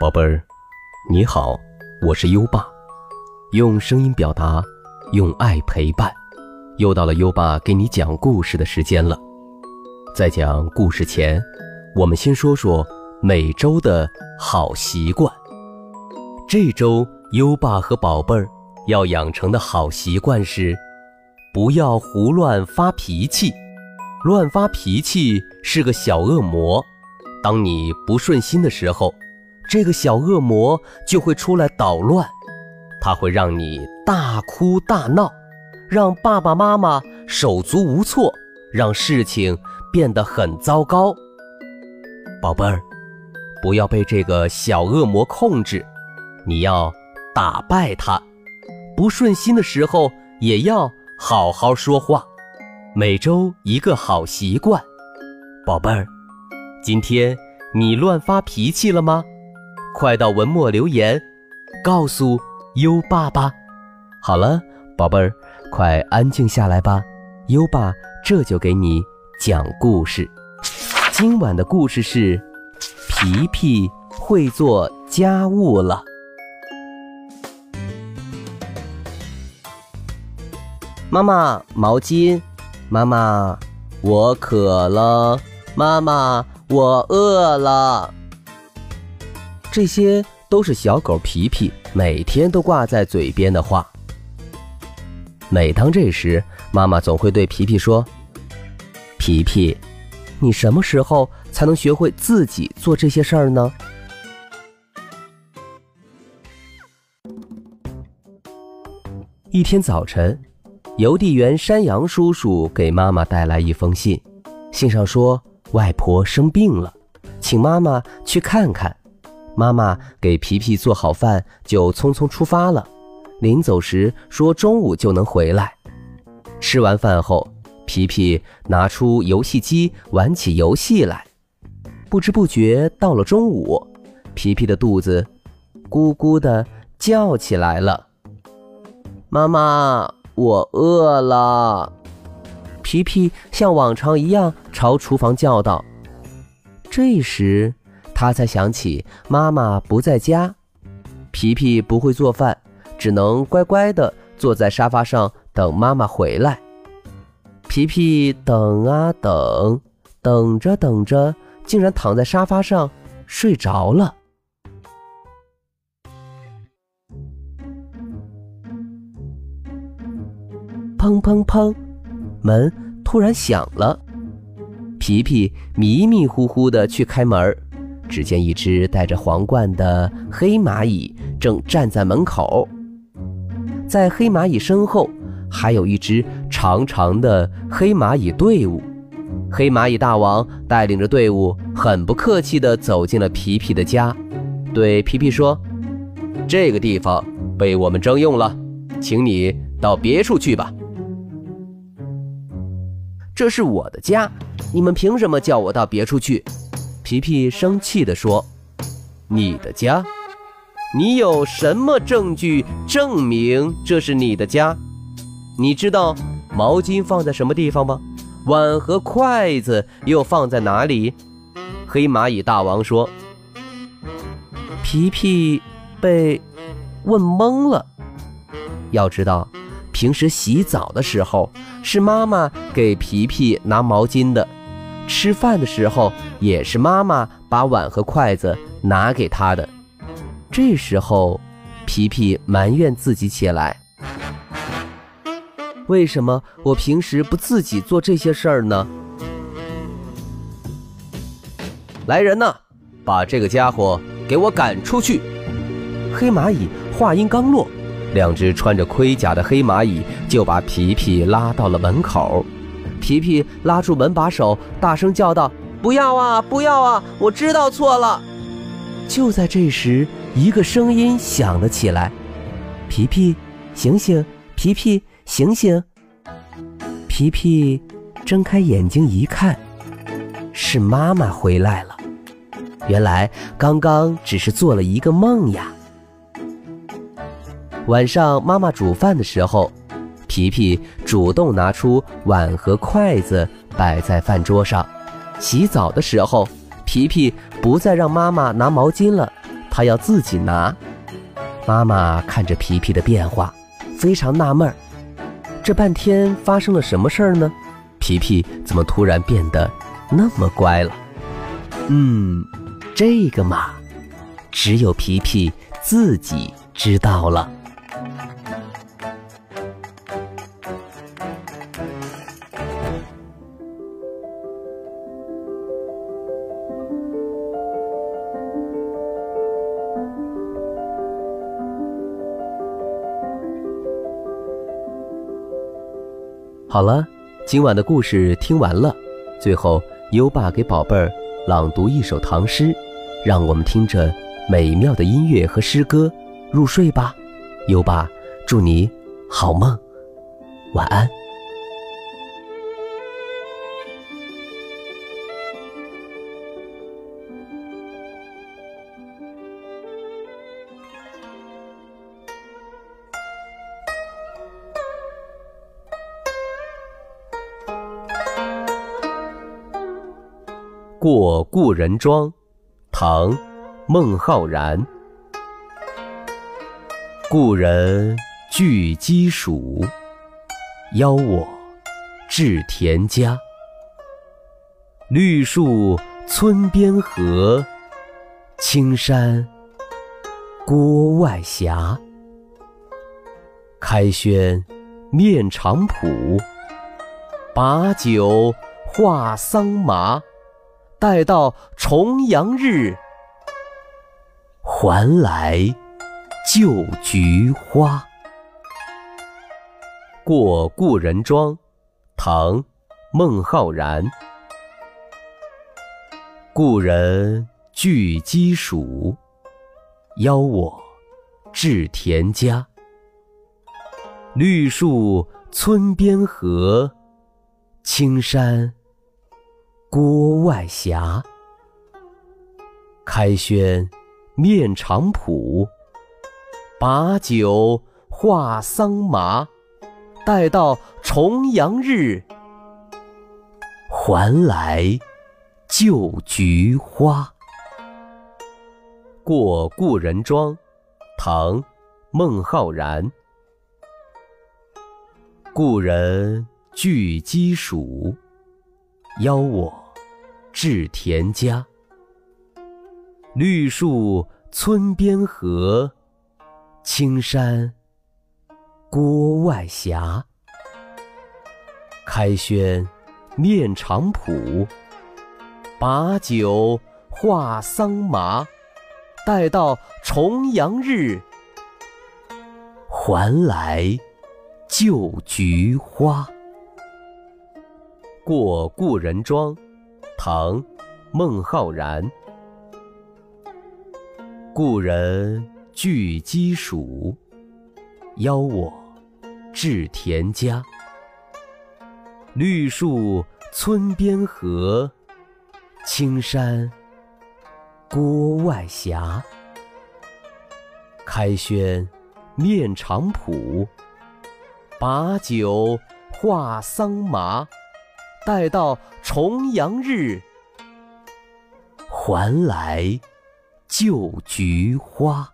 宝贝儿，你好，我是优爸，用声音表达，用爱陪伴，又到了优爸给你讲故事的时间了。在讲故事前，我们先说说每周的好习惯。这周优爸和宝贝儿要养成的好习惯是，不要胡乱发脾气。乱发脾气是个小恶魔，当你不顺心的时候。这个小恶魔就会出来捣乱，他会让你大哭大闹，让爸爸妈妈手足无措，让事情变得很糟糕。宝贝儿，不要被这个小恶魔控制，你要打败他。不顺心的时候也要好好说话。每周一个好习惯，宝贝儿，今天你乱发脾气了吗？快到文末留言，告诉优爸爸。好了，宝贝儿，快安静下来吧。优爸这就给你讲故事。今晚的故事是：皮皮会做家务了。妈妈，毛巾。妈妈，我渴了。妈妈，我饿了。这些都是小狗皮皮每天都挂在嘴边的话。每当这时，妈妈总会对皮皮说：“皮皮，你什么时候才能学会自己做这些事儿呢？”一天早晨，邮递员山羊叔叔给妈妈带来一封信，信上说外婆生病了，请妈妈去看看。妈妈给皮皮做好饭，就匆匆出发了。临走时说中午就能回来。吃完饭后，皮皮拿出游戏机玩起游戏来。不知不觉到了中午，皮皮的肚子咕咕的叫起来了。妈妈，我饿了。皮皮像往常一样朝厨房叫道。这时。他才想起妈妈不在家，皮皮不会做饭，只能乖乖地坐在沙发上等妈妈回来。皮皮等啊等，等着等着，竟然躺在沙发上睡着了。砰砰砰，门突然响了，皮皮迷迷糊糊的去开门只见一只戴着皇冠的黑蚂蚁正站在门口，在黑蚂蚁身后还有一支长长的黑蚂蚁队伍。黑蚂蚁大王带领着队伍，很不客气地走进了皮皮的家，对皮皮说：“这个地方被我们征用了，请你到别处去吧。”这是我的家，你们凭什么叫我到别处去？皮皮生气地说：“你的家？你有什么证据证明这是你的家？你知道毛巾放在什么地方吗？碗和筷子又放在哪里？”黑蚂蚁大王说：“皮皮被问懵了。要知道，平时洗澡的时候是妈妈给皮皮拿毛巾的。”吃饭的时候也是妈妈把碗和筷子拿给他的。这时候，皮皮埋怨自己起来：“为什么我平时不自己做这些事儿呢？”来人呐，把这个家伙给我赶出去！黑蚂蚁话音刚落，两只穿着盔甲的黑蚂蚁就把皮皮拉到了门口。皮皮拉住门把手，大声叫道：“不要啊，不要啊！我知道错了。”就在这时，一个声音响了起来：“皮皮，醒醒！皮皮，醒醒！”皮皮睁开眼睛一看，是妈妈回来了。原来刚刚只是做了一个梦呀。晚上妈妈煮饭的时候。皮皮主动拿出碗和筷子摆在饭桌上，洗澡的时候，皮皮不再让妈妈拿毛巾了，他要自己拿。妈妈看着皮皮的变化，非常纳闷儿：这半天发生了什么事儿呢？皮皮怎么突然变得那么乖了？嗯，这个嘛，只有皮皮自己知道了。好了，今晚的故事听完了。最后，优爸给宝贝儿朗读一首唐诗，让我们听着美妙的音乐和诗歌入睡吧。优爸，祝你好梦，晚安。过故人庄，唐·孟浩然。故人具鸡黍，邀我至田家。绿树村边合，青山郭外斜。开轩面场圃，把酒话桑麻。待到重阳日，还来就菊花。过故人庄，唐·孟浩然。故人具鸡黍，邀我至田家。绿树村边合，青山。郭外霞，开轩面场圃，把酒话桑麻。待到重阳日，还来就菊花。过故人庄，唐·孟浩然。故人具鸡黍，邀我。至田家，绿树村边合，青山郭外斜。开轩面场圃，把酒话桑麻。待到重阳日，还来就菊花。过故人庄。唐·孟浩然。故人具鸡黍，邀我至田家。绿树村边合，青山郭外斜。开轩面场圃，把酒话桑麻。待到重阳日，还来就菊花。